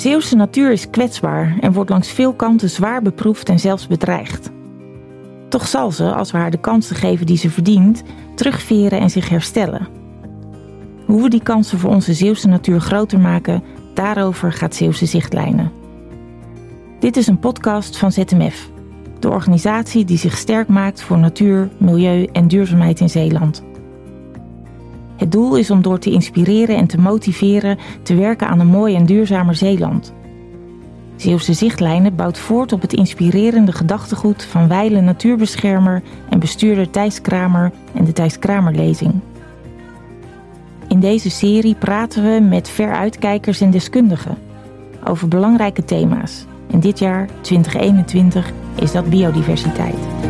Zeeuwse natuur is kwetsbaar en wordt langs veel kanten zwaar beproefd en zelfs bedreigd. Toch zal ze, als we haar de kansen geven die ze verdient, terugveren en zich herstellen. Hoe we die kansen voor onze Zeeuwse natuur groter maken, daarover gaat Zeeuwse Zichtlijnen. Dit is een podcast van ZMF, de organisatie die zich sterk maakt voor natuur, milieu en duurzaamheid in Zeeland. Het doel is om door te inspireren en te motiveren te werken aan een mooi en duurzamer Zeeland. Zeeuwse Zichtlijnen bouwt voort op het inspirerende gedachtegoed van wijle natuurbeschermer en bestuurder Thijs Kramer en de Thijs Kramerlezing. In deze serie praten we met veruitkijkers en deskundigen over belangrijke thema's. En dit jaar, 2021, is dat biodiversiteit.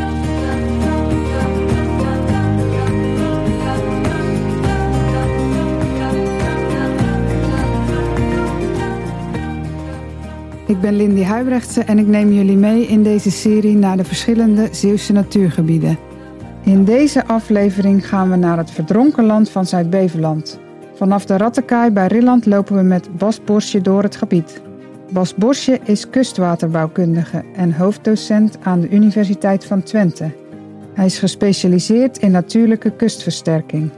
Ik ben Lindy Huibrechtse en ik neem jullie mee in deze serie naar de verschillende Zeeuwse natuurgebieden. In deze aflevering gaan we naar het verdronken land van Zuid-Beveland. Vanaf de Rattenkaai bij Rilland lopen we met Bas Borsje door het gebied. Bas Borsje is kustwaterbouwkundige en hoofddocent aan de Universiteit van Twente. Hij is gespecialiseerd in natuurlijke kustversterking.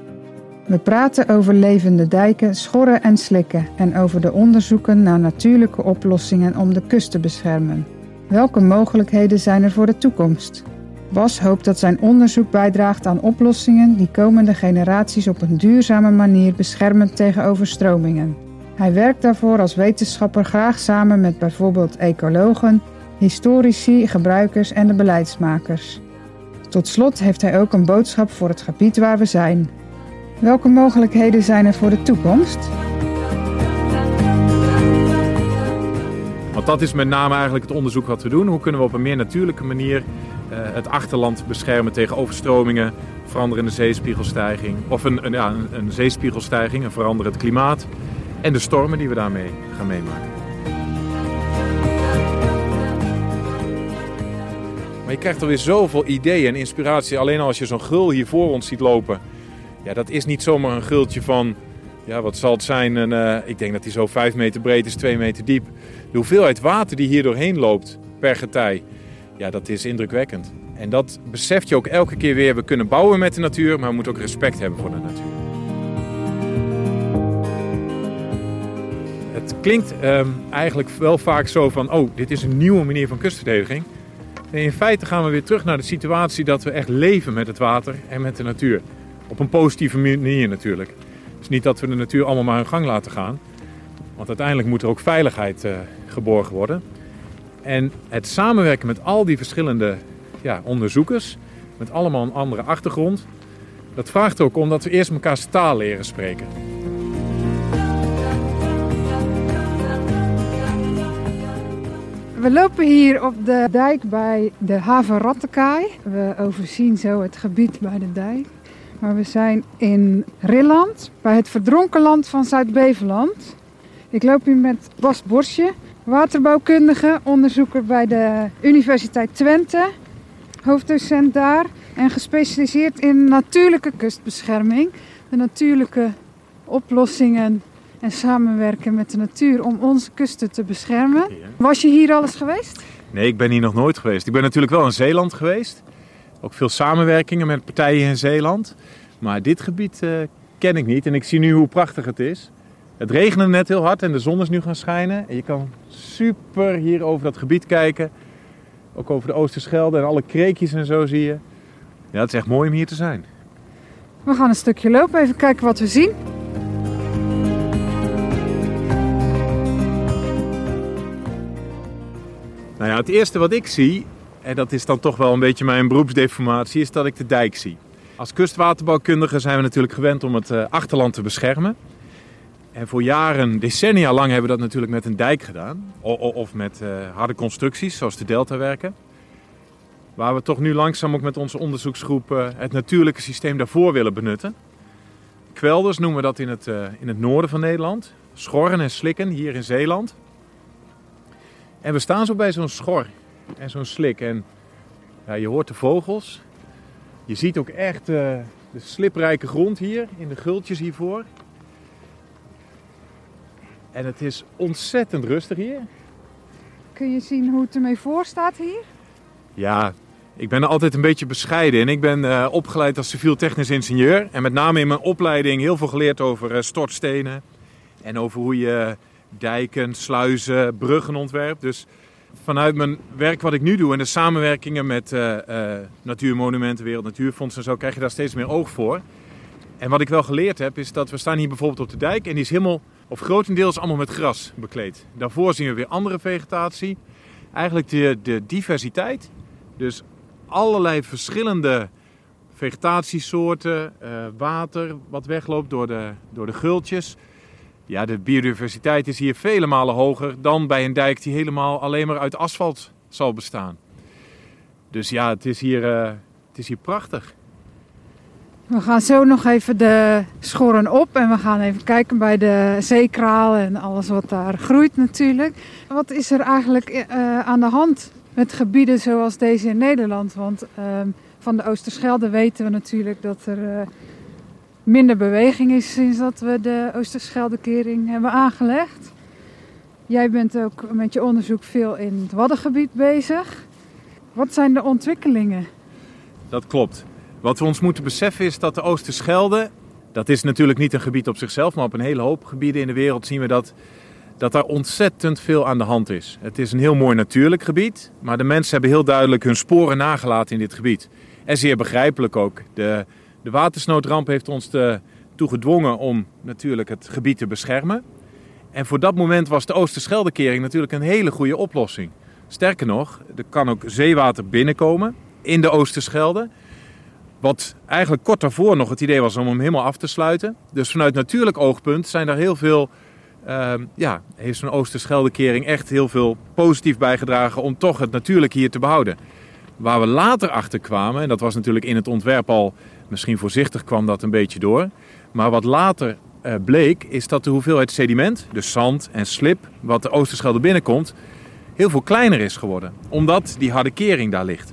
We praten over levende dijken, schorren en slikken en over de onderzoeken naar natuurlijke oplossingen om de kust te beschermen. Welke mogelijkheden zijn er voor de toekomst? Bas hoopt dat zijn onderzoek bijdraagt aan oplossingen die komende generaties op een duurzame manier beschermen tegen overstromingen. Hij werkt daarvoor als wetenschapper graag samen met bijvoorbeeld ecologen, historici, gebruikers en de beleidsmakers. Tot slot heeft hij ook een boodschap voor het gebied waar we zijn. Welke mogelijkheden zijn er voor de toekomst? Want dat is met name eigenlijk het onderzoek wat we doen. Hoe kunnen we op een meer natuurlijke manier uh, het achterland beschermen tegen overstromingen, veranderende zeespiegelstijging, of een, een, ja, een, een zeespiegelstijging, een veranderend klimaat en de stormen die we daarmee gaan meemaken. Maar je krijgt alweer zoveel ideeën en inspiratie alleen als je zo'n gul hier voor ons ziet lopen. Ja, dat is niet zomaar een gultje van, ja, wat zal het zijn? Uh, ik denk dat hij zo 5 meter breed is, 2 meter diep. De hoeveelheid water die hier doorheen loopt per getij, ja, dat is indrukwekkend. En dat beseft je ook elke keer weer. We kunnen bouwen met de natuur, maar we moeten ook respect hebben voor de natuur. Het klinkt um, eigenlijk wel vaak zo van, oh, dit is een nieuwe manier van kustverdediging. Nee, in feite gaan we weer terug naar de situatie dat we echt leven met het water en met de natuur. Op een positieve manier natuurlijk. Dus niet dat we de natuur allemaal maar hun gang laten gaan. Want uiteindelijk moet er ook veiligheid uh, geborgen worden. En het samenwerken met al die verschillende ja, onderzoekers, met allemaal een andere achtergrond, dat vraagt ook om dat we eerst elkaars taal leren spreken. We lopen hier op de dijk bij de haven Rattenkaai. We overzien zo het gebied bij de dijk. Maar we zijn in Rilland, bij het verdronken land van Zuid-Beveland. Ik loop hier met Bas Borsje, waterbouwkundige, onderzoeker bij de Universiteit Twente, hoofddocent daar en gespecialiseerd in natuurlijke kustbescherming. De natuurlijke oplossingen en samenwerken met de natuur om onze kusten te beschermen. Was je hier al eens geweest? Nee, ik ben hier nog nooit geweest. Ik ben natuurlijk wel in Zeeland geweest. Ook veel samenwerkingen met partijen in Zeeland. Maar dit gebied uh, ken ik niet en ik zie nu hoe prachtig het is. Het regende net heel hard en de zon is nu gaan schijnen. En je kan super hier over dat gebied kijken. Ook over de Oosterschelde en alle kreekjes en zo zie je. Ja, het is echt mooi om hier te zijn. We gaan een stukje lopen, even kijken wat we zien. Nou ja, het eerste wat ik zie, en dat is dan toch wel een beetje mijn beroepsdeformatie, is dat ik de dijk zie. Als kustwaterbouwkundige zijn we natuurlijk gewend om het eh, achterland te beschermen. En voor jaren, decennia lang hebben we dat natuurlijk met een dijk gedaan. Of met uh, harde constructies, zoals de deltawerken. Waar we toch nu langzaam ook met onze onderzoeksgroep uh, het natuurlijke systeem daarvoor willen benutten. Kwelders noemen we dat in het, in het noorden van Nederland. Schorren en slikken hier in Zeeland. En we staan zo bij zo'n schor en zo'n slik. En ja, je hoort de vogels. Je ziet ook echt uh, de sliprijke grond hier in de gultjes hiervoor. En het is ontzettend rustig hier. Kun je zien hoe het ermee voor staat hier? Ja, ik ben altijd een beetje bescheiden. En ik ben uh, opgeleid als civiel technisch ingenieur. En met name in mijn opleiding heel veel geleerd over uh, stortstenen. En over hoe je dijken, sluizen, bruggen ontwerpt. Dus vanuit mijn werk wat ik nu doe en de samenwerkingen met uh, Natuurmonumenten, Wereld Natuurfonds en zo, krijg je daar steeds meer oog voor. En wat ik wel geleerd heb, is dat we staan hier bijvoorbeeld op de dijk en die is helemaal, of grotendeels allemaal met gras bekleed. Daarvoor zien we weer andere vegetatie. Eigenlijk de, de diversiteit. Dus allerlei verschillende vegetatiesoorten, uh, water wat wegloopt door de, door de gultjes. Ja, de biodiversiteit is hier vele malen hoger dan bij een dijk die helemaal alleen maar uit asfalt zal bestaan. Dus ja, het is hier, uh, het is hier prachtig. We gaan zo nog even de schorren op en we gaan even kijken bij de zeekraal en alles wat daar groeit natuurlijk. Wat is er eigenlijk uh, aan de hand met gebieden zoals deze in Nederland? Want uh, van de Oosterschelde weten we natuurlijk dat er uh, minder beweging is sinds dat we de Oosterscheldekering hebben aangelegd. Jij bent ook met je onderzoek veel in het Waddengebied bezig. Wat zijn de ontwikkelingen? Dat klopt. Wat we ons moeten beseffen is dat de Oosterschelde, dat is natuurlijk niet een gebied op zichzelf, maar op een hele hoop gebieden in de wereld zien we dat, dat daar ontzettend veel aan de hand is. Het is een heel mooi natuurlijk gebied, maar de mensen hebben heel duidelijk hun sporen nagelaten in dit gebied. En zeer begrijpelijk ook. De, de watersnoodramp heeft ons toe gedwongen om natuurlijk het gebied te beschermen. En voor dat moment was de Oosterscheldekering natuurlijk een hele goede oplossing. Sterker nog, er kan ook zeewater binnenkomen in de Oosterschelde. Wat eigenlijk kort daarvoor nog het idee was om hem helemaal af te sluiten. Dus vanuit natuurlijk oogpunt zijn er heel veel. Uh, ja, heeft zo'n Oosterscheldekering echt heel veel positief bijgedragen om toch het natuurlijk hier te behouden. Waar we later achter kwamen, en dat was natuurlijk in het ontwerp al, misschien voorzichtig kwam dat een beetje door. Maar wat later uh, bleek, is dat de hoeveelheid sediment, dus zand en slip, wat de Oosterschelde binnenkomt, heel veel kleiner is geworden. Omdat die harde kering daar ligt.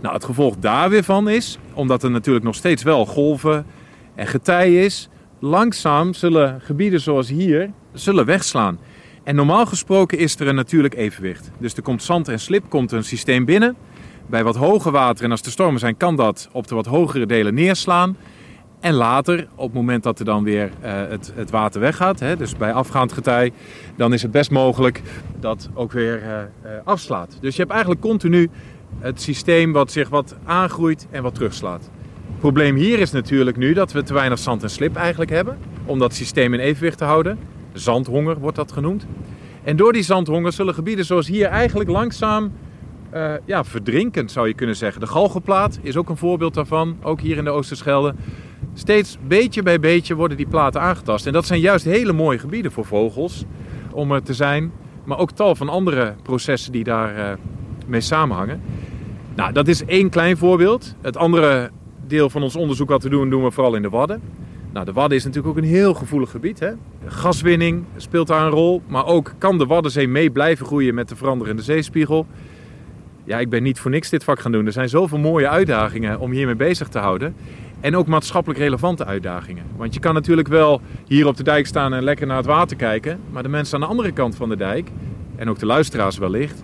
Nou, het gevolg daar weer van is, omdat er natuurlijk nog steeds wel golven en getij is, langzaam zullen gebieden zoals hier zullen wegslaan. En normaal gesproken is er een natuurlijk evenwicht. Dus er komt zand en slip, komt een systeem binnen. Bij wat hoger water en als er stormen zijn, kan dat op de wat hogere delen neerslaan. En later, op het moment dat er dan weer uh, het, het, water weggaat, hè, dus bij afgaand getij, dan is het best mogelijk dat ook weer uh, uh, afslaat. Dus je hebt eigenlijk continu het systeem wat zich wat aangroeit en wat terugslaat. Het probleem hier is natuurlijk nu dat we te weinig zand en slip eigenlijk hebben. Om dat systeem in evenwicht te houden. Zandhonger wordt dat genoemd. En door die zandhonger zullen gebieden zoals hier eigenlijk langzaam uh, ja, verdrinken, zou je kunnen zeggen. De Galgenplaat is ook een voorbeeld daarvan, ook hier in de Oosterschelde. Steeds beetje bij beetje worden die platen aangetast. En dat zijn juist hele mooie gebieden voor vogels om er te zijn. Maar ook tal van andere processen die daar uh, mee samenhangen. Nou, dat is één klein voorbeeld. Het andere deel van ons onderzoek wat we doen, doen we vooral in de Wadden. Nou, de Wadden is natuurlijk ook een heel gevoelig gebied. Hè? Gaswinning speelt daar een rol. Maar ook kan de Waddenzee mee blijven groeien met de veranderende zeespiegel. Ja, ik ben niet voor niks dit vak gaan doen. Er zijn zoveel mooie uitdagingen om hiermee bezig te houden. En ook maatschappelijk relevante uitdagingen. Want je kan natuurlijk wel hier op de dijk staan en lekker naar het water kijken. Maar de mensen aan de andere kant van de dijk, en ook de luisteraars wellicht,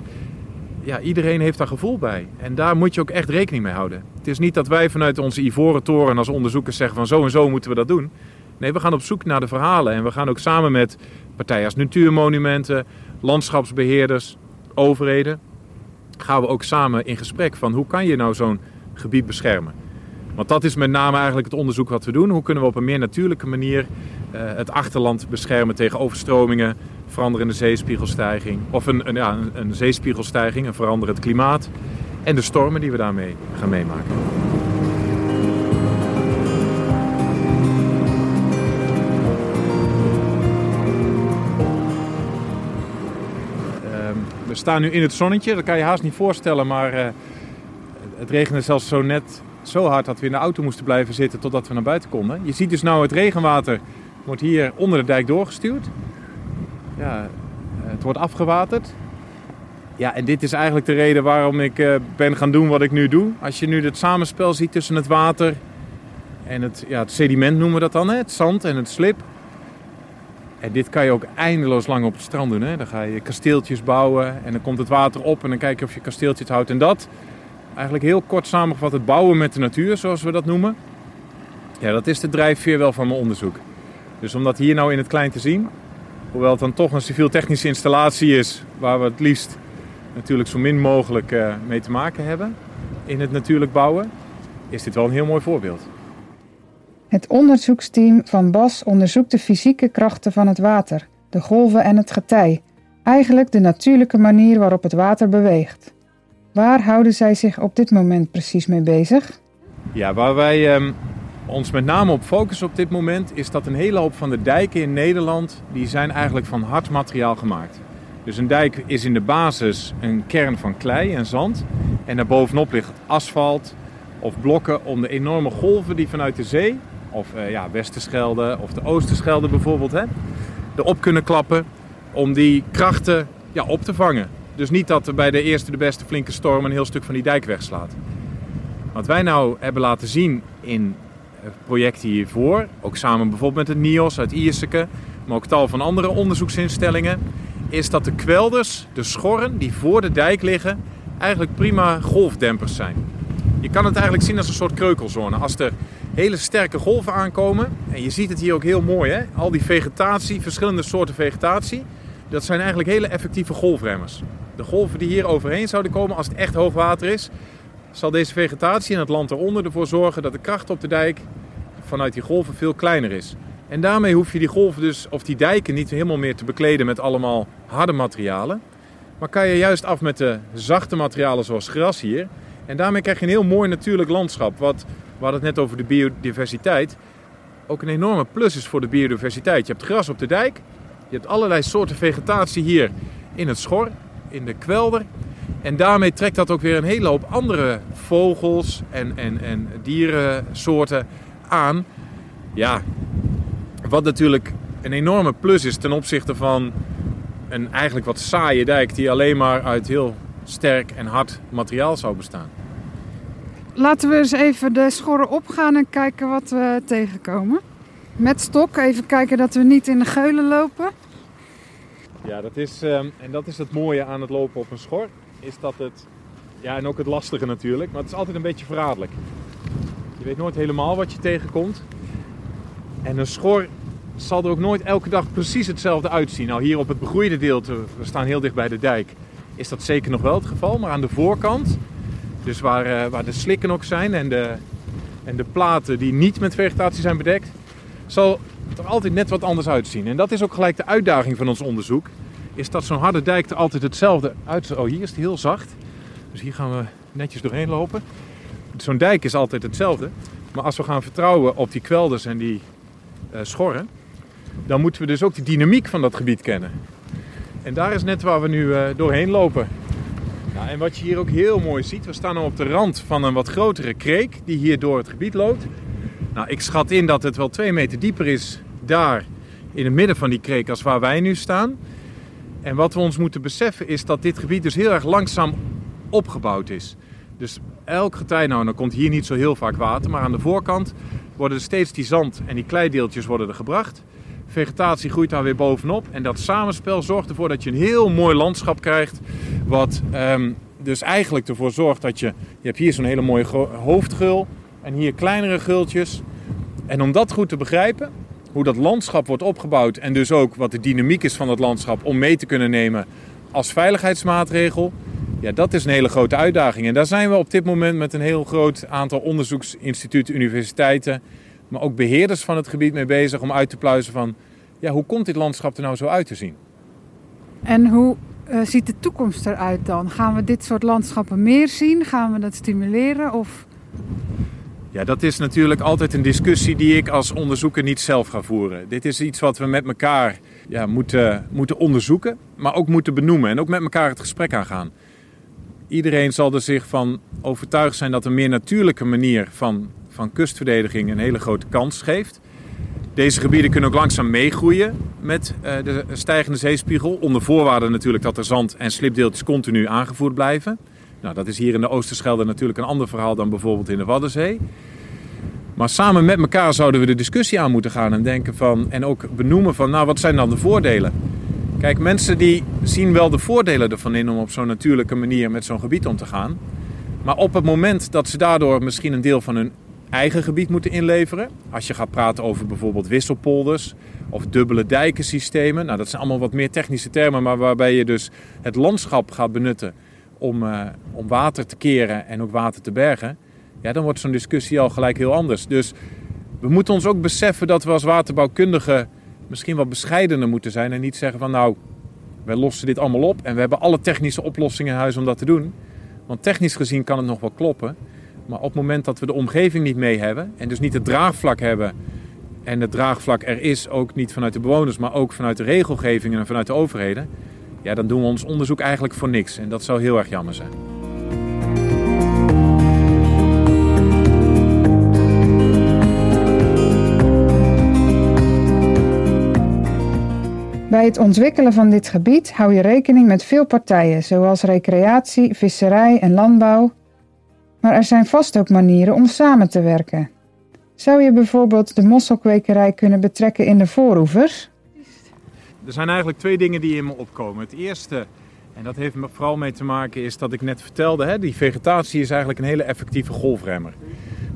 ja, iedereen heeft daar gevoel bij. En daar moet je ook echt rekening mee houden. Het is niet dat wij vanuit onze ivoren toren als onderzoekers zeggen van zo en zo moeten we dat doen. Nee, we gaan op zoek naar de verhalen. En we gaan ook samen met partijen als natuurmonumenten, landschapsbeheerders, overheden, gaan we ook samen in gesprek van hoe kan je nou zo'n gebied beschermen. Want dat is met name eigenlijk het onderzoek wat we doen. Hoe kunnen we op een meer natuurlijke manier uh, het achterland beschermen tegen overstromingen, veranderende zeespiegelstijging. Of een, een, ja, een, een zeespiegelstijging, een veranderend klimaat. En de stormen die we daarmee gaan meemaken. Staan nu in het zonnetje, dat kan je haast niet voorstellen, maar uh, het regende zelfs zo net zo hard dat we in de auto moesten blijven zitten totdat we naar buiten konden. Je ziet dus nou het regenwater wordt hier onder de dijk doorgestuurd. Ja, het wordt afgewaterd. Ja, en dit is eigenlijk de reden waarom ik uh, ben gaan doen wat ik nu doe. Als je nu het samenspel ziet tussen het water en het, ja, het sediment noemen we dat dan, hè? het zand en het slip. En dit kan je ook eindeloos lang op het strand doen. Hè? Dan ga je kasteeltjes bouwen en dan komt het water op en dan kijk je of je kasteeltjes houdt. En dat, eigenlijk heel kort samengevat, het bouwen met de natuur, zoals we dat noemen. Ja, dat is de drijfveer wel van mijn onderzoek. Dus om dat hier nou in het klein te zien, hoewel het dan toch een civiel-technische installatie is, waar we het liefst natuurlijk zo min mogelijk eh, mee te maken hebben in het natuurlijk bouwen, is dit wel een heel mooi voorbeeld. Het onderzoeksteam van BAS onderzoekt de fysieke krachten van het water, de golven en het getij. Eigenlijk de natuurlijke manier waarop het water beweegt. Waar houden zij zich op dit moment precies mee bezig? Ja, waar wij ehm, ons met name op focussen op dit moment is dat een hele hoop van de dijken in Nederland die zijn eigenlijk van hard materiaal gemaakt. Dus een dijk is in de basis een kern van klei en zand. En daarbovenop ligt asfalt of blokken om de enorme golven die vanuit de zee, of uh, ja, Westerschelde of de Oosterschelde bijvoorbeeld, hè, erop kunnen klappen om die krachten ja, op te vangen. Dus niet dat er bij de eerste de beste flinke storm een heel stuk van die dijk wegslaat. Wat wij nou hebben laten zien in projecten hiervoor, ook samen bijvoorbeeld met het NIOS uit Ierseke, maar ook tal van andere onderzoeksinstellingen, is dat de kwelders, de schorren die voor de dijk liggen, eigenlijk prima golfdempers zijn. Je kan het eigenlijk zien als een soort kreukelzone. Als er hele sterke golven aankomen, en je ziet het hier ook heel mooi, hè? al die vegetatie, verschillende soorten vegetatie, dat zijn eigenlijk hele effectieve golfremmers. De golven die hier overheen zouden komen als het echt hoog water is, zal deze vegetatie in het land eronder ervoor zorgen dat de kracht op de dijk vanuit die golven veel kleiner is. En daarmee hoef je die golven dus, of die dijken niet helemaal meer te bekleden met allemaal harde materialen. Maar kan je juist af met de zachte materialen zoals gras hier. En daarmee krijg je een heel mooi natuurlijk landschap. Wat, we hadden het net over de biodiversiteit. Ook een enorme plus is voor de biodiversiteit. Je hebt gras op de dijk. Je hebt allerlei soorten vegetatie hier in het schor, in de kwelder. En daarmee trekt dat ook weer een hele hoop andere vogels en, en, en dierensoorten aan. Ja, wat natuurlijk een enorme plus is ten opzichte van een eigenlijk wat saaie dijk die alleen maar uit heel sterk en hard materiaal zou bestaan. Laten we eens even de schorren opgaan en kijken wat we tegenkomen. Met stok, even kijken dat we niet in de geulen lopen. Ja, dat is, ehm, en dat is het mooie aan het lopen op een schor. Is dat het, ja en ook het lastige natuurlijk, maar het is altijd een beetje verraderlijk. Je weet nooit helemaal wat je tegenkomt. En een schor zal er ook nooit elke dag precies hetzelfde uitzien. Nou, hier op het begroeide deel, we staan heel dicht bij de dijk, is dat zeker nog wel het geval. Maar aan de voorkant, dus waar, uh, waar de slikken ook zijn en de, en de platen die niet met vegetatie zijn bedekt, zal er altijd net wat anders uitzien. En dat is ook gelijk de uitdaging van ons onderzoek. Is dat zo'n harde dijk er altijd hetzelfde uitziet. Oh, hier is het heel zacht. Dus hier gaan we netjes doorheen lopen. Zo'n dijk is altijd hetzelfde. Maar als we gaan vertrouwen op die kwelders en die uh, schorren, dan moeten we dus ook de dynamiek van dat gebied kennen. En daar is net waar we nu uh, doorheen lopen. En wat je hier ook heel mooi ziet, we staan op de rand van een wat grotere kreek die hier door het gebied loopt. Nou, ik schat in dat het wel twee meter dieper is daar in het midden van die kreek als waar wij nu staan. En wat we ons moeten beseffen is dat dit gebied dus heel erg langzaam opgebouwd is. Dus elk getij, nou dan komt hier niet zo heel vaak water, maar aan de voorkant worden er steeds die zand en die kleideeltjes worden er gebracht. Vegetatie groeit daar weer bovenop en dat samenspel zorgt ervoor dat je een heel mooi landschap krijgt. Wat um, dus eigenlijk ervoor zorgt dat je, je hebt hier zo'n hele mooie hoofdgul en hier kleinere gultjes. En om dat goed te begrijpen, hoe dat landschap wordt opgebouwd en dus ook wat de dynamiek is van dat landschap om mee te kunnen nemen als veiligheidsmaatregel, ja, dat is een hele grote uitdaging. En daar zijn we op dit moment met een heel groot aantal onderzoeksinstituten, universiteiten, maar ook beheerders van het gebied mee bezig om uit te pluizen van ja, hoe komt dit landschap er nou zo uit te zien? En hoe uh, ziet de toekomst eruit dan? Gaan we dit soort landschappen meer zien? Gaan we dat stimuleren? Of... Ja, dat is natuurlijk altijd een discussie die ik als onderzoeker niet zelf ga voeren. Dit is iets wat we met elkaar ja, moeten, moeten onderzoeken, maar ook moeten benoemen en ook met elkaar het gesprek aangaan. Iedereen zal er zich van overtuigd zijn dat een meer natuurlijke manier van, van kustverdediging een hele grote kans geeft. Deze gebieden kunnen ook langzaam meegroeien met uh, de stijgende zeespiegel. Onder voorwaarde natuurlijk dat er zand- en slipdeeltjes continu aangevoerd blijven. Nou, dat is hier in de Oosterschelde natuurlijk een ander verhaal dan bijvoorbeeld in de Waddenzee. Maar samen met elkaar zouden we de discussie aan moeten gaan en denken van, en ook benoemen van, nou wat zijn dan de voordelen? Kijk, mensen die zien wel de voordelen ervan in om op zo'n natuurlijke manier met zo'n gebied om te gaan. Maar op het moment dat ze daardoor misschien een deel van hun eigen gebied moeten inleveren, als je gaat praten over bijvoorbeeld wisselpolders of dubbele dijkensystemen, nou dat zijn allemaal wat meer technische termen, maar waarbij je dus het landschap gaat benutten om, uh, om water te keren en ook water te bergen, ja, dan wordt zo'n discussie al gelijk heel anders. Dus we moeten ons ook beseffen dat we als waterbouwkundigen misschien wat bescheidener moeten zijn en niet zeggen van nou, wij lossen dit allemaal op en we hebben alle technische oplossingen in huis om dat te doen. Want technisch gezien kan het nog wel kloppen. Maar op het moment dat we de omgeving niet mee hebben en dus niet het draagvlak hebben en het draagvlak er is ook niet vanuit de bewoners, maar ook vanuit de regelgeving en vanuit de overheden, ja, dan doen we ons onderzoek eigenlijk voor niks. En dat zou heel erg jammer zijn. Bij het ontwikkelen van dit gebied hou je rekening met veel partijen, zoals recreatie, visserij en landbouw. Maar er zijn vast ook manieren om samen te werken. Zou je bijvoorbeeld de mosselkwekerij kunnen betrekken in de vooroevers? Er zijn eigenlijk twee dingen die in me opkomen. Het eerste, en dat heeft vooral mee te maken, is dat ik net vertelde: hè, die vegetatie is eigenlijk een hele effectieve golfremmer.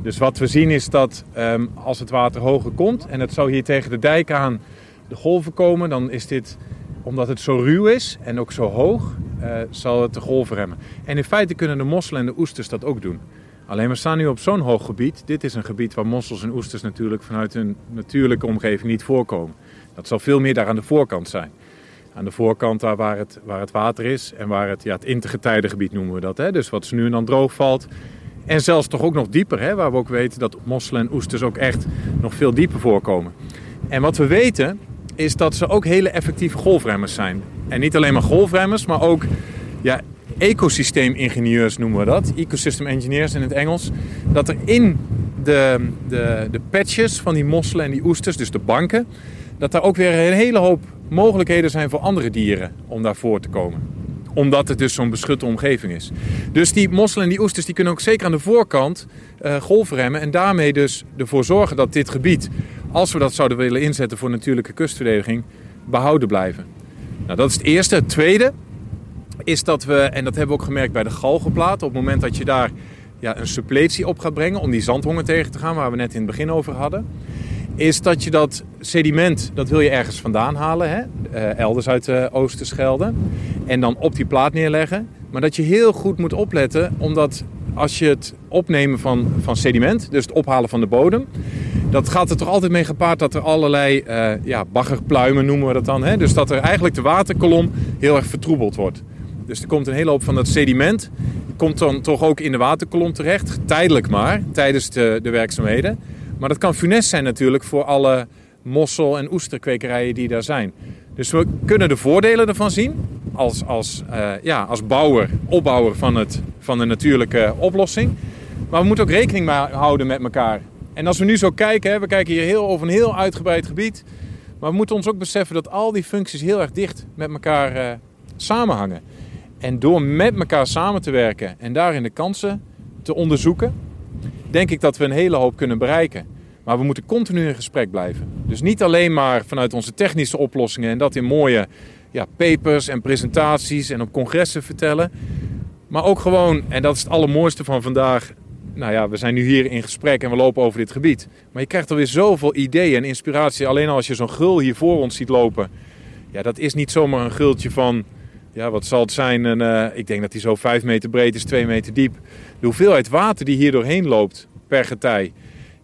Dus wat we zien is dat um, als het water hoger komt en het zou hier tegen de dijk aan de golven komen, dan is dit, omdat het zo ruw is en ook zo hoog, uh, zal het de golven remmen. En in feite kunnen de mosselen en de oesters dat ook doen. Alleen we staan nu op zo'n hoog gebied. Dit is een gebied waar mossels en oesters natuurlijk vanuit hun natuurlijke omgeving niet voorkomen. Dat zal veel meer daar aan de voorkant zijn. Aan de voorkant daar waar het, waar het water is en waar het, ja, het intergetijdengebied noemen we dat. Hè? Dus wat nu en dan droog valt. En zelfs toch ook nog dieper, hè? waar we ook weten dat mosselen en oesters ook echt nog veel dieper voorkomen. En wat we weten is dat ze ook hele effectieve golfremmers zijn. En niet alleen maar golfremmers, maar ook ja, ecosysteemingenieurs noemen we dat. Ecosystem engineers in het Engels. Dat er in de, de, de patches van die mosselen en die oesters, dus de banken, dat daar ook weer een hele hoop mogelijkheden zijn voor andere dieren om daar voor te komen. Omdat het dus zo'n beschutte omgeving is. Dus die mosselen en die oesters die kunnen ook zeker aan de voorkant uh, golfremmen en daarmee dus ervoor zorgen dat dit gebied als we dat zouden willen inzetten voor natuurlijke kustverdediging, behouden blijven. Nou, dat is het eerste. Het tweede is dat we, en dat hebben we ook gemerkt bij de galgenplaat, op het moment dat je daar ja, een suppletie op gaat brengen om die zandhonger tegen te gaan, waar we net in het begin over hadden, is dat je dat sediment, dat wil je ergens vandaan halen, hè? Uh, elders uit de Oosterschelde, en dan op die plaat neerleggen. Maar dat je heel goed moet opletten, omdat als je het opnemen van, van sediment, dus het ophalen van de bodem, dat gaat er toch altijd mee gepaard dat er allerlei uh, ja, baggerpluimen noemen we dat dan. Hè? Dus dat er eigenlijk de waterkolom heel erg vertroebeld wordt. Dus er komt een hele hoop van dat sediment, komt dan toch ook in de waterkolom terecht, tijdelijk maar, tijdens de, de werkzaamheden. Maar dat kan funest zijn natuurlijk voor alle mossel- en oesterkwekerijen die daar zijn. Dus we kunnen de voordelen ervan zien als, als, uh, ja, als bouwer, opbouwer van, het, van de natuurlijke oplossing. Maar we moeten ook rekening houden met elkaar. En als we nu zo kijken, hè, we kijken hier heel, over een heel uitgebreid gebied. Maar we moeten ons ook beseffen dat al die functies heel erg dicht met elkaar uh, samenhangen. En door met elkaar samen te werken en daarin de kansen te onderzoeken, denk ik dat we een hele hoop kunnen bereiken. Maar we moeten continu in gesprek blijven. Dus niet alleen maar vanuit onze technische oplossingen en dat in mooie ja, papers en presentaties en op congressen vertellen. Maar ook gewoon, en dat is het allermooiste van vandaag, nou ja, we zijn nu hier in gesprek en we lopen over dit gebied. Maar je krijgt alweer zoveel ideeën en inspiratie. Alleen als je zo'n gul hier voor ons ziet lopen. Ja, dat is niet zomaar een gultje van, ja, wat zal het zijn? En, uh, ik denk dat hij zo 5 meter breed is, 2 meter diep. De hoeveelheid water die hier doorheen loopt per getij,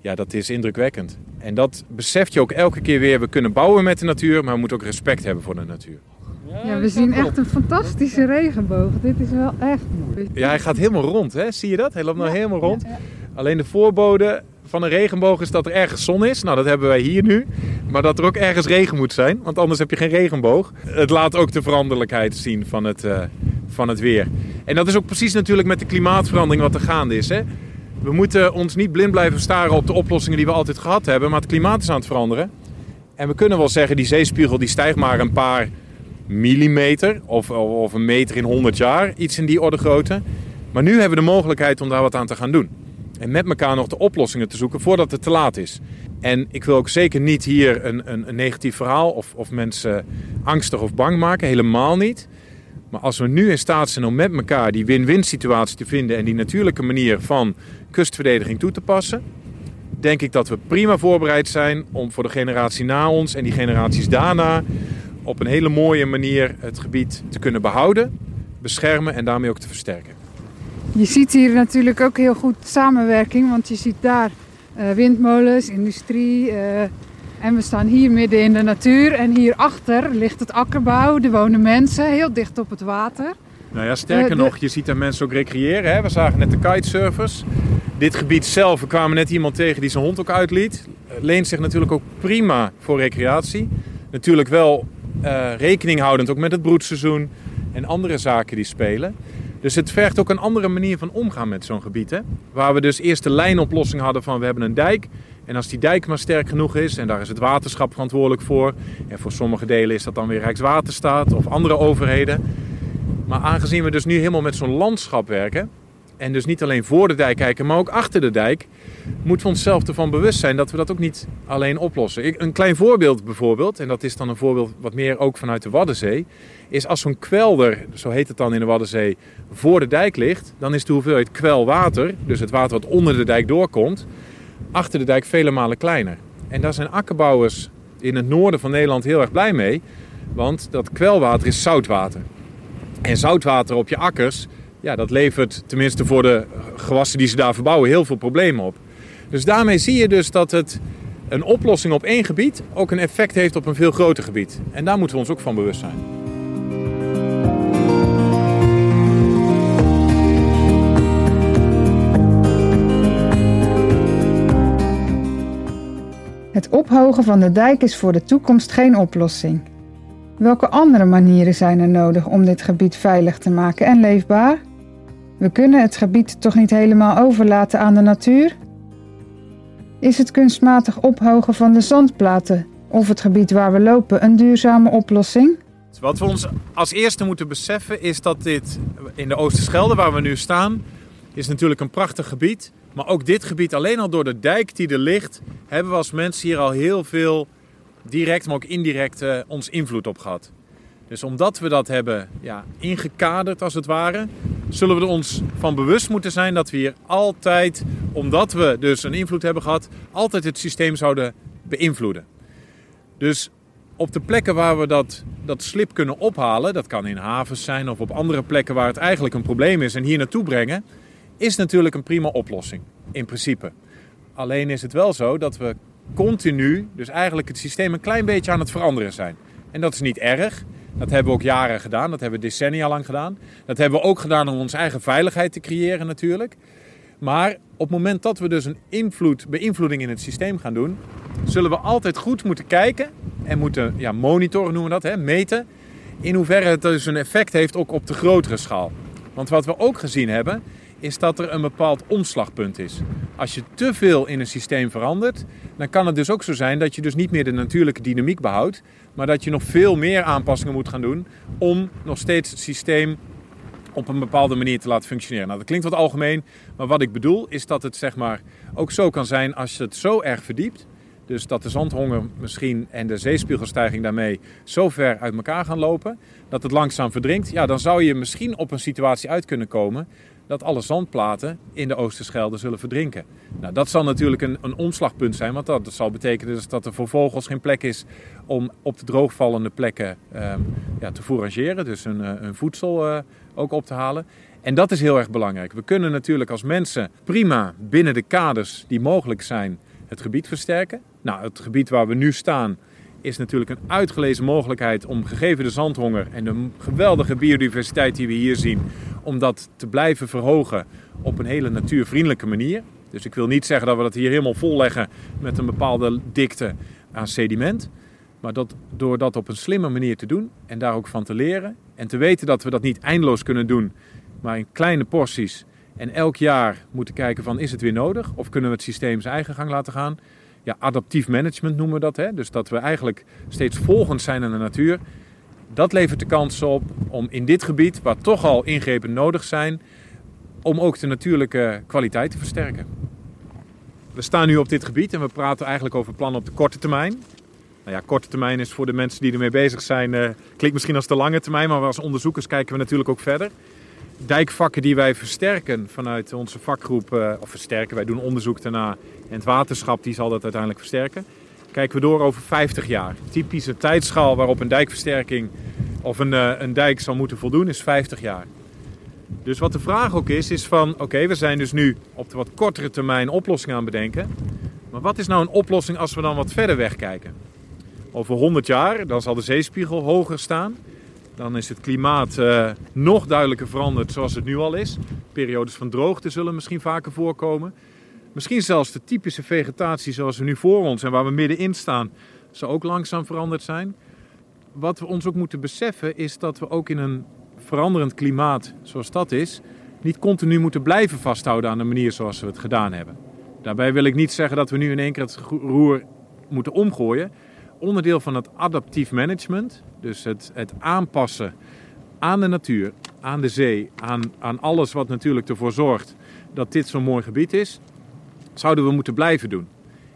ja, dat is indrukwekkend. En dat beseft je ook elke keer weer. We kunnen bouwen met de natuur, maar we moeten ook respect hebben voor de natuur. Ja, we zien echt een fantastische regenboog. Dit is wel echt mooi. Ja, hij gaat helemaal rond, hè? Zie je dat? Hij loopt nou helemaal rond. Alleen de voorbode van een regenboog is dat er ergens zon is. Nou, dat hebben wij hier nu. Maar dat er ook ergens regen moet zijn, want anders heb je geen regenboog. Het laat ook de veranderlijkheid zien van het, uh, van het weer. En dat is ook precies natuurlijk met de klimaatverandering wat er gaande is. Hè? We moeten ons niet blind blijven staren op de oplossingen die we altijd gehad hebben. Maar het klimaat is aan het veranderen. En we kunnen wel zeggen, die zeespiegel die stijgt maar een paar millimeter of, of een meter in 100 jaar, iets in die orde grootte. Maar nu hebben we de mogelijkheid om daar wat aan te gaan doen. En met elkaar nog de oplossingen te zoeken voordat het te laat is. En ik wil ook zeker niet hier een, een, een negatief verhaal of, of mensen angstig of bang maken. Helemaal niet. Maar als we nu in staat zijn om met elkaar die win-win situatie te vinden en die natuurlijke manier van kustverdediging toe te passen, denk ik dat we prima voorbereid zijn om voor de generatie na ons en die generaties daarna op een hele mooie manier het gebied te kunnen behouden, beschermen en daarmee ook te versterken. Je ziet hier natuurlijk ook heel goed samenwerking, want je ziet daar uh, windmolens, industrie. Uh, en we staan hier midden in de natuur. En hierachter ligt het akkerbouw, er wonen mensen, heel dicht op het water. Nou ja, sterker uh, nog, je ziet daar mensen ook recreëren. Hè? We zagen net de kitesurfers. Dit gebied zelf, we kwamen net iemand tegen die zijn hond ook uitliet. Leent zich natuurlijk ook prima voor recreatie. Natuurlijk wel rekening houdend ook met het broedseizoen en andere zaken die spelen. Dus het vergt ook een andere manier van omgaan met zo'n gebied. Hè? Waar we dus eerst de lijnoplossing hadden van we hebben een dijk. En als die dijk maar sterk genoeg is, en daar is het waterschap verantwoordelijk voor. En voor sommige delen is dat dan weer Rijkswaterstaat of andere overheden. Maar aangezien we dus nu helemaal met zo'n landschap werken. En dus niet alleen voor de dijk kijken, maar ook achter de dijk. Moeten we onszelf ervan bewust zijn dat we dat ook niet alleen oplossen. Een klein voorbeeld bijvoorbeeld, en dat is dan een voorbeeld wat meer ook vanuit de Waddenzee is als zo'n kwelder, zo heet het dan in de Waddenzee, voor de dijk ligt, dan is de hoeveelheid kwelwater, dus het water wat onder de dijk doorkomt, achter de dijk vele malen kleiner. En daar zijn akkerbouwers in het noorden van Nederland heel erg blij mee, want dat kwelwater is zoutwater. En zoutwater op je akkers, ja, dat levert tenminste voor de gewassen die ze daar verbouwen heel veel problemen op. Dus daarmee zie je dus dat het een oplossing op één gebied ook een effect heeft op een veel groter gebied. En daar moeten we ons ook van bewust zijn. Het ophogen van de dijk is voor de toekomst geen oplossing. Welke andere manieren zijn er nodig om dit gebied veilig te maken en leefbaar? We kunnen het gebied toch niet helemaal overlaten aan de natuur? Is het kunstmatig ophogen van de zandplaten of het gebied waar we lopen een duurzame oplossing? Wat we ons als eerste moeten beseffen is dat dit in de Oosterschelde waar we nu staan, is natuurlijk een prachtig gebied. Maar ook dit gebied, alleen al door de dijk die er ligt, hebben we als mensen hier al heel veel direct, maar ook indirect uh, ons invloed op gehad. Dus omdat we dat hebben ja, ingekaderd als het ware, zullen we er ons van bewust moeten zijn dat we hier altijd, omdat we dus een invloed hebben gehad, altijd het systeem zouden beïnvloeden. Dus op de plekken waar we dat, dat slip kunnen ophalen, dat kan in havens zijn of op andere plekken waar het eigenlijk een probleem is en hier naartoe brengen, is natuurlijk een prima oplossing, in principe. Alleen is het wel zo dat we continu, dus eigenlijk het systeem een klein beetje aan het veranderen zijn. En dat is niet erg. Dat hebben we ook jaren gedaan, dat hebben we decennia lang gedaan. Dat hebben we ook gedaan om onze eigen veiligheid te creëren natuurlijk. Maar op het moment dat we dus een invloed, beïnvloeding in het systeem gaan doen, zullen we altijd goed moeten kijken en moeten ja, monitoren noemen we dat, hè, meten. In hoeverre het dus een effect heeft ook op de grotere schaal. Want wat we ook gezien hebben, is dat er een bepaald omslagpunt is. Als je te veel in een systeem verandert, dan kan het dus ook zo zijn dat je dus niet meer de natuurlijke dynamiek behoudt, maar dat je nog veel meer aanpassingen moet gaan doen om nog steeds het systeem op een bepaalde manier te laten functioneren. Nou, dat klinkt wat algemeen, maar wat ik bedoel is dat het zeg maar ook zo kan zijn als je het zo erg verdiept. Dus dat de zandhonger misschien en de zeespiegelstijging daarmee zo ver uit elkaar gaan lopen dat het langzaam verdrinkt. Ja, dan zou je misschien op een situatie uit kunnen komen dat alle zandplaten in de Oosterschelde zullen verdrinken. Nou, dat zal natuurlijk een, een omslagpunt zijn, want dat, zal betekenen dus dat er voor vogels geen plek is om op de droogvallende plekken ehm, ja, te fourageren, dus hun, uh, voedsel uh, ook op te halen. En dat is heel erg belangrijk. We kunnen natuurlijk als mensen prima binnen de kaders die mogelijk zijn het gebied versterken. Nou, het gebied waar we nu staan is natuurlijk een uitgelezen mogelijkheid om gegeven de zandhonger en de geweldige biodiversiteit die we hier zien, om dat te blijven verhogen op een hele natuurvriendelijke manier. Dus ik wil niet zeggen dat we dat hier helemaal vol leggen met een bepaalde dikte aan sediment. Maar dat, door dat op een slimme manier te doen en daar ook van te leren en te weten dat we dat niet eindeloos kunnen doen, maar in kleine porties en elk jaar moeten kijken van is het weer nodig of kunnen we het systeem zijn eigen gang laten gaan. Ja, adaptief management noemen we dat. Hè? Dus dat we eigenlijk steeds volgend zijn aan de natuur dat levert de kans op om in dit gebied, waar toch al ingrepen nodig zijn, om ook de natuurlijke kwaliteit te versterken. we staan nu op dit gebied en we praten eigenlijk over plannen op de korte termijn. Nou ja, korte termijn is voor de mensen die ermee bezig zijn, uh, klinkt misschien als de lange termijn, maar als onderzoekers kijken we natuurlijk ook verder. Dijkvakken die wij versterken vanuit onze vakgroep, uh, of versterken, wij doen onderzoek daarna en het waterschap die zal dat uiteindelijk versterken. Kijken we door over 50 jaar. Typische tijdschaal waarop een dijkversterking of een, uh, een dijk zal moeten voldoen is 50 jaar. Dus wat de vraag ook is, is van oké, we zijn dus nu op de wat kortere termijn oplossingen aan bedenken. Maar wat is nou een oplossing als we dan wat verder wegkijken? Over 100 jaar, dan zal de zeespiegel hoger staan. Dan is het klimaat uh, nog duidelijker veranderd zoals het nu al is. Periodes van droogte zullen misschien vaker voorkomen. Misschien zelfs de typische vegetatie zoals we nu voor ons en waar we middenin staan, zal ook langzaam veranderd zijn. Wat we ons ook moeten beseffen is dat we ook in een veranderend klimaat zoals dat is, niet continu moeten blijven vasthouden aan de manier zoals we het gedaan hebben. Daarbij wil ik niet zeggen dat we nu in één keer het roer moeten omgooien. Onderdeel van het adaptief management, dus het, het aanpassen aan de natuur, aan de zee, aan, aan alles wat natuurlijk ervoor zorgt dat dit zo'n mooi gebied is, zouden we moeten blijven doen.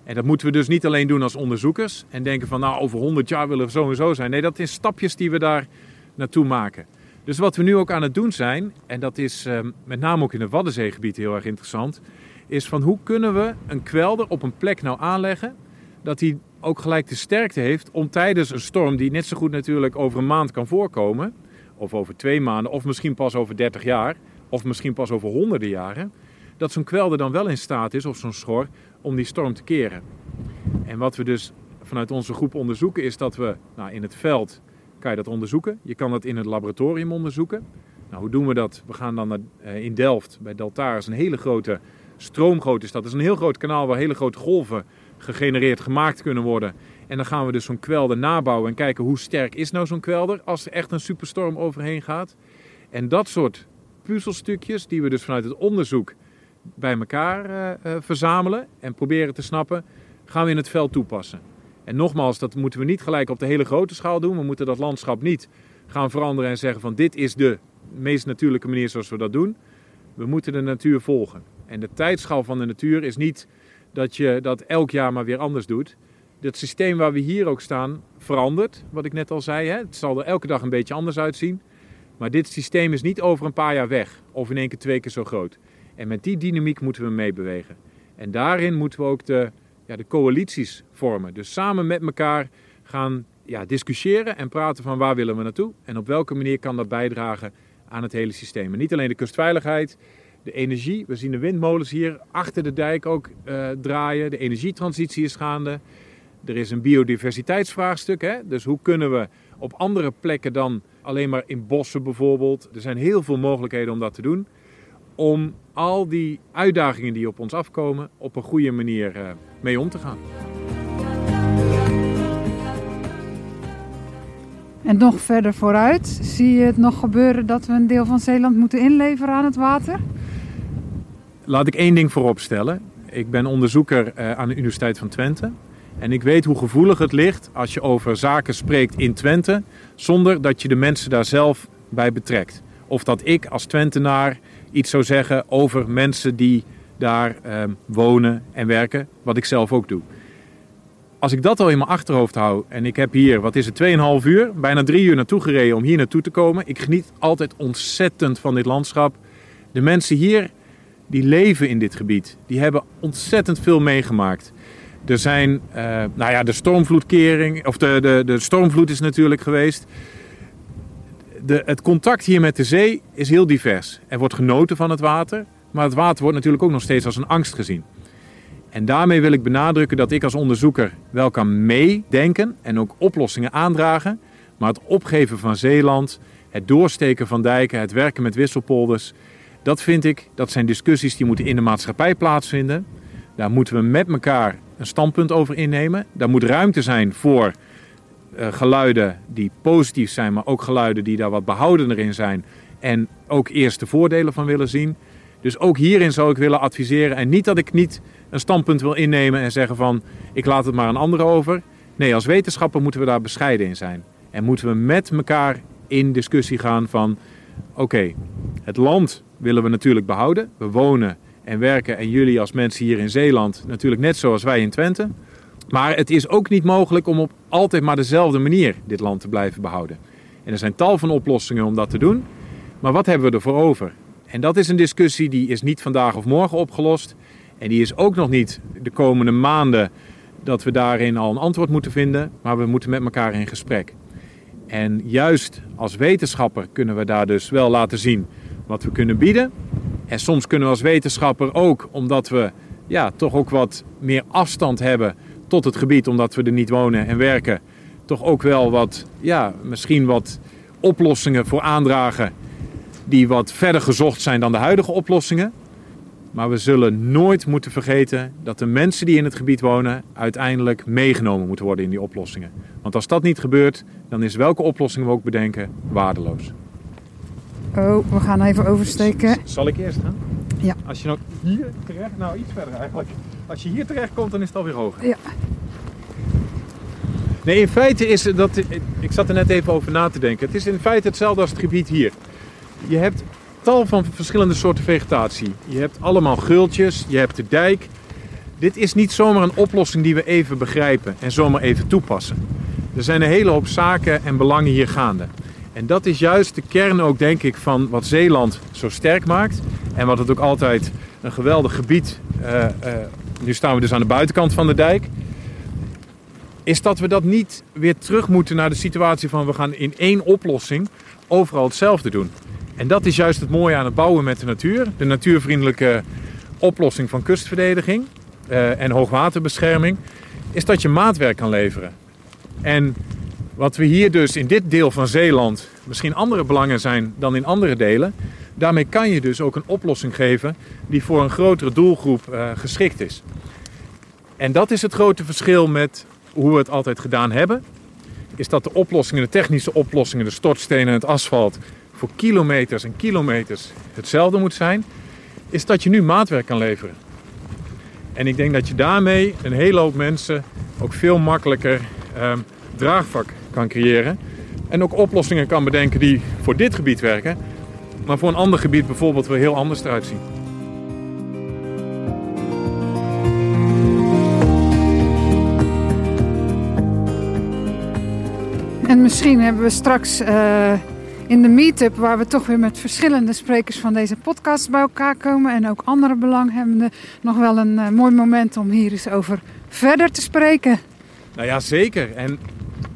En dat moeten we dus niet alleen doen als onderzoekers en denken van nou over 100 jaar willen we zo zijn. Nee, dat zijn stapjes die we daar naartoe maken. Dus wat we nu ook aan het doen zijn, en dat is uh, met name ook in het Waddenzeegebied heel erg interessant, is van hoe kunnen we een kwelder op een plek nou aanleggen dat hij ook gelijk de sterkte heeft om tijdens een storm, die net zo goed natuurlijk over een maand kan voorkomen, of over twee maanden, of misschien pas over 30 jaar, of misschien pas over honderden jaren, dat zo'n kwelder dan wel in staat is, of zo'n schor, om die storm te keren. En wat we dus vanuit onze groep onderzoeken is dat we nou, in het veld kan je dat onderzoeken. Je kan dat in het laboratorium onderzoeken. Nou, hoe doen we dat? We gaan dan naar, uh, in Delft, bij Deltaris, een hele grote stroomgoot is. Dat is een heel groot kanaal waar hele grote golven gegenereerd gemaakt kunnen worden. En dan gaan we dus zo'n kwelder nabouwen en kijken hoe sterk is nou zo'n kwelder als er echt een superstorm overheen gaat. En dat soort puzzelstukjes die we dus vanuit het onderzoek bij elkaar uh, uh, verzamelen en proberen te snappen, gaan we in het veld toepassen. En nogmaals, dat moeten we niet gelijk op de hele grote schaal doen. We moeten dat landschap niet gaan veranderen en zeggen van dit is de meest natuurlijke manier zoals we dat doen. We moeten de natuur volgen. En de tijdschaal van de natuur is niet dat je dat elk jaar maar weer anders doet. Het systeem waar we hier ook staan verandert, wat ik net al zei. Hè? Het zal er elke dag een beetje anders uitzien. Maar dit systeem is niet over een paar jaar weg of in één keer twee keer zo groot. En met die dynamiek moeten we meebewegen. En daarin moeten we ook de, ja, de coalities vormen. Dus samen met elkaar gaan ja, discussiëren en praten van waar willen we naartoe en op welke manier kan dat bijdragen aan het hele systeem. En niet alleen de kustveiligheid, de energie. We zien de windmolens hier achter de dijk ook uh, draaien. De energietransitie is gaande. Er is een biodiversiteitsvraagstuk. Hè? Dus hoe kunnen we op andere plekken dan alleen maar in bossen bijvoorbeeld. Er zijn heel veel mogelijkheden om dat te doen. Om al die uitdagingen die op ons afkomen op een goede manier uh, mee om te gaan. En nog verder vooruit, zie je het nog gebeuren dat we een deel van Zeeland moeten inleveren aan het water? Laat ik één ding voorop stellen. Ik ben onderzoeker uh, aan de Universiteit van Twente. En ik weet hoe gevoelig het ligt als je over zaken spreekt in Twente, zonder dat je de mensen daar zelf bij betrekt. Of dat ik als Twentenaar iets zou zeggen over mensen die daar uh, wonen en werken, wat ik zelf ook doe. Als ik dat al in mijn achterhoofd hou en ik heb hier, wat is het, 2,5 uur, bijna drie uur naartoe gereden om hier naartoe te komen. Ik geniet altijd ontzettend van dit landschap. De mensen hier, die leven in dit gebied, die hebben ontzettend veel meegemaakt. Er zijn, uh, nou ja, de stormvloedkering, of de, de, de stormvloed is natuurlijk geweest. De, het contact hier met de zee is heel divers. Er wordt genoten van het water, maar het water wordt natuurlijk ook nog steeds als een angst gezien. En daarmee wil ik benadrukken dat ik als onderzoeker wel kan meedenken en ook oplossingen aandragen. Maar het opgeven van Zeeland, het doorsteken van dijken, het werken met wisselpolders, dat vind ik, dat zijn discussies die moeten in de maatschappij plaatsvinden. Daar moeten we met elkaar een standpunt over innemen. Daar moet ruimte zijn voor uh, geluiden die positief zijn, maar ook geluiden die daar wat behoudender in zijn. En ook eerst de voordelen van willen zien. Dus ook hierin zou ik willen adviseren. En niet dat ik niet een standpunt wil innemen en zeggen van ik laat het maar aan anderen over. Nee, als wetenschapper moeten we daar bescheiden in zijn. En moeten we met elkaar in discussie gaan van oké, het land willen we natuurlijk behouden. We wonen en werken. En jullie als mensen hier in Zeeland natuurlijk net zoals wij in Twente. Maar het is ook niet mogelijk om op altijd maar dezelfde manier dit land te blijven behouden. En er zijn tal van oplossingen om dat te doen. Maar wat hebben we ervoor over? En dat is een discussie die is niet vandaag of morgen opgelost. En die is ook nog niet de komende maanden dat we daarin al een antwoord moeten vinden. Maar we moeten met elkaar in gesprek. En juist als wetenschapper kunnen we daar dus wel laten zien wat we kunnen bieden. En soms kunnen we als wetenschapper ook, omdat we ja, toch ook wat meer afstand hebben tot het gebied, omdat we er niet wonen en werken, toch ook wel wat, ja, misschien wat oplossingen voor aandragen die wat verder gezocht zijn dan de huidige oplossingen. Maar we zullen nooit moeten vergeten dat de mensen die in het gebied wonen uiteindelijk meegenomen moeten worden in die oplossingen. Want als dat niet gebeurt, dan is welke oplossing we ook bedenken waardeloos. Oh, we gaan even oversteken. Zal ik eerst gaan? Ja. Als je nou hier terecht, nou iets verder eigenlijk. Als je hier terecht komt, dan is het alweer hoger. Ja. Nee, in feite is dat. Ik zat er net even over na te denken. Het is in feite hetzelfde als het gebied hier. Je hebt tal van verschillende soorten vegetatie. Je hebt allemaal gultjes, je hebt de dijk. Dit is niet zomaar een oplossing die we even begrijpen en zomaar even toepassen. Er zijn een hele hoop zaken en belangen hier gaande. En dat is juist de kern ook, denk ik, van wat Zeeland zo sterk maakt. En wat het ook altijd een geweldig gebied. Uh, nu staan we dus aan de buitenkant van de dijk. Is dat we dat niet weer terug moeten naar de situatie van we gaan in één oplossing overal hetzelfde doen. En dat is juist het mooie aan het bouwen met de natuur. De natuurvriendelijke oplossing van kustverdediging uh, en hoogwaterbescherming. Is dat je maatwerk kan leveren. En wat we hier dus in dit deel van Zeeland misschien andere belangen zijn dan in andere delen. Daarmee kan je dus ook een oplossing geven die voor een grotere doelgroep uh, geschikt is. En dat is het grote verschil met hoe we het altijd gedaan hebben. Is dat de oplossingen, de technische oplossingen, de stortstenen en het asfalt voor kilometers en kilometers hetzelfde moet zijn. Is dat je nu maatwerk kan leveren. En ik denk dat je daarmee een hele hoop mensen ook veel makkelijker uh, draagvlak kan creëren. En ook oplossingen kan bedenken die voor dit gebied werken, maar voor een ander gebied bijvoorbeeld weer heel anders eruit zien. En misschien hebben we straks uh, in de meetup, waar we toch weer met verschillende sprekers van deze podcast bij elkaar komen en ook andere belanghebbenden, nog wel een uh, mooi moment om hier eens over verder te spreken. Nou ja, zeker. En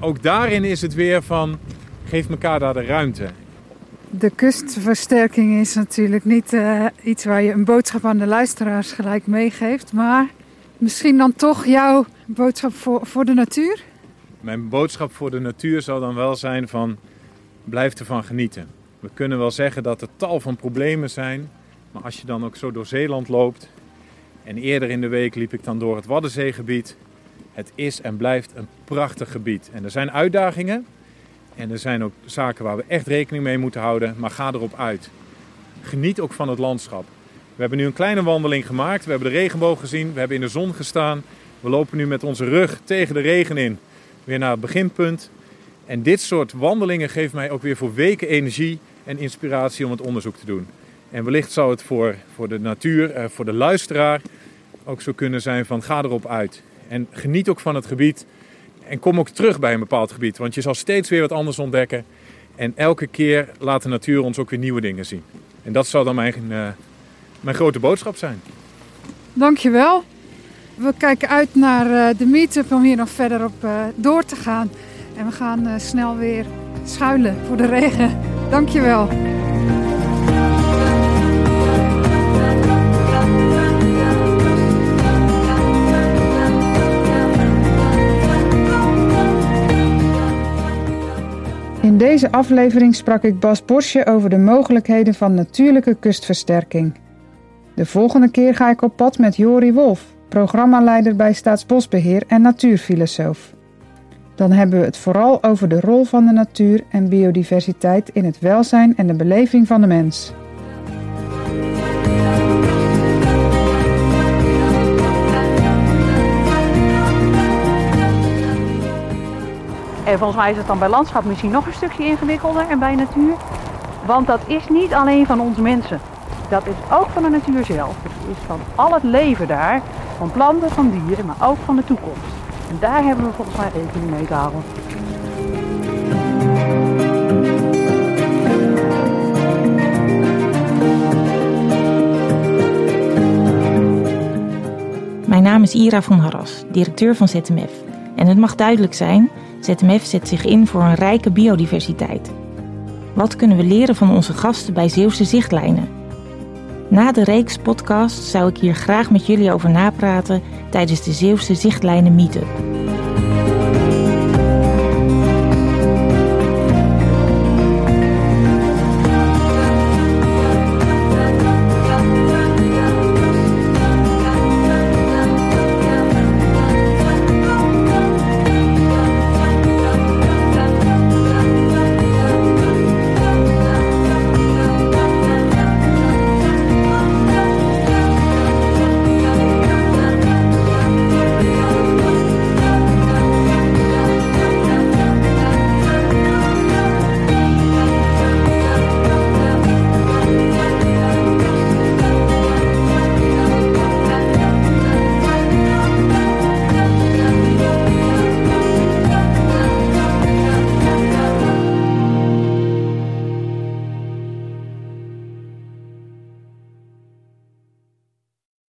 ook daarin is het weer van geef elkaar daar de ruimte. De kustversterking is natuurlijk niet uh, iets waar je een boodschap aan de luisteraars gelijk meegeeft, maar misschien dan toch jouw boodschap voor, voor de natuur? Mijn boodschap voor de natuur zal dan wel zijn van blijf ervan genieten. We kunnen wel zeggen dat er tal van problemen zijn, maar als je dan ook zo door Zeeland loopt en eerder in de week liep ik dan door het Waddenzeegebied, het is en blijft een prachtig gebied. En er zijn uitdagingen en er zijn ook zaken waar we echt rekening mee moeten houden, maar ga erop uit. Geniet ook van het landschap. We hebben nu een kleine wandeling gemaakt, we hebben de regenboog gezien, we hebben in de zon gestaan. We lopen nu met onze rug tegen de regen in weer naar het beginpunt. En dit soort wandelingen geeft mij ook weer voor weken energie en inspiratie om het onderzoek te doen. En wellicht zou het voor, voor de natuur, eh, voor de luisteraar ook zo kunnen zijn van ga erop uit. En geniet ook van het gebied. En kom ook terug bij een bepaald gebied. Want je zal steeds weer wat anders ontdekken. En elke keer laat de natuur ons ook weer nieuwe dingen zien. En dat zal dan mijn, uh, mijn grote boodschap zijn. Dankjewel. We kijken uit naar uh, de meetup om hier nog verder op uh, door te gaan. En we gaan snel weer schuilen voor de regen. Dankjewel. Deze aflevering sprak ik Bas Bosje over de mogelijkheden van natuurlijke kustversterking. De volgende keer ga ik op pad met Jori Wolf, programmaleider bij Staatsbosbeheer en natuurfilosoof. Dan hebben we het vooral over de rol van de natuur en biodiversiteit in het welzijn en de beleving van de mens. En volgens mij is het dan bij landschap misschien nog een stukje ingewikkelder en bij natuur. Want dat is niet alleen van ons mensen. dat is ook van de natuur zelf. Het is van al het leven daar, van planten, van dieren, maar ook van de toekomst. En daar hebben we volgens mij rekening mee te houden. Mijn naam is Ira van Harras, directeur van ZMF. En het mag duidelijk zijn, ZMF zet zich in voor een rijke biodiversiteit. Wat kunnen we leren van onze gasten bij Zeeuwse Zichtlijnen? Na de reeks podcast zou ik hier graag met jullie over napraten tijdens de Zeeuwse Zichtlijnen Meetup.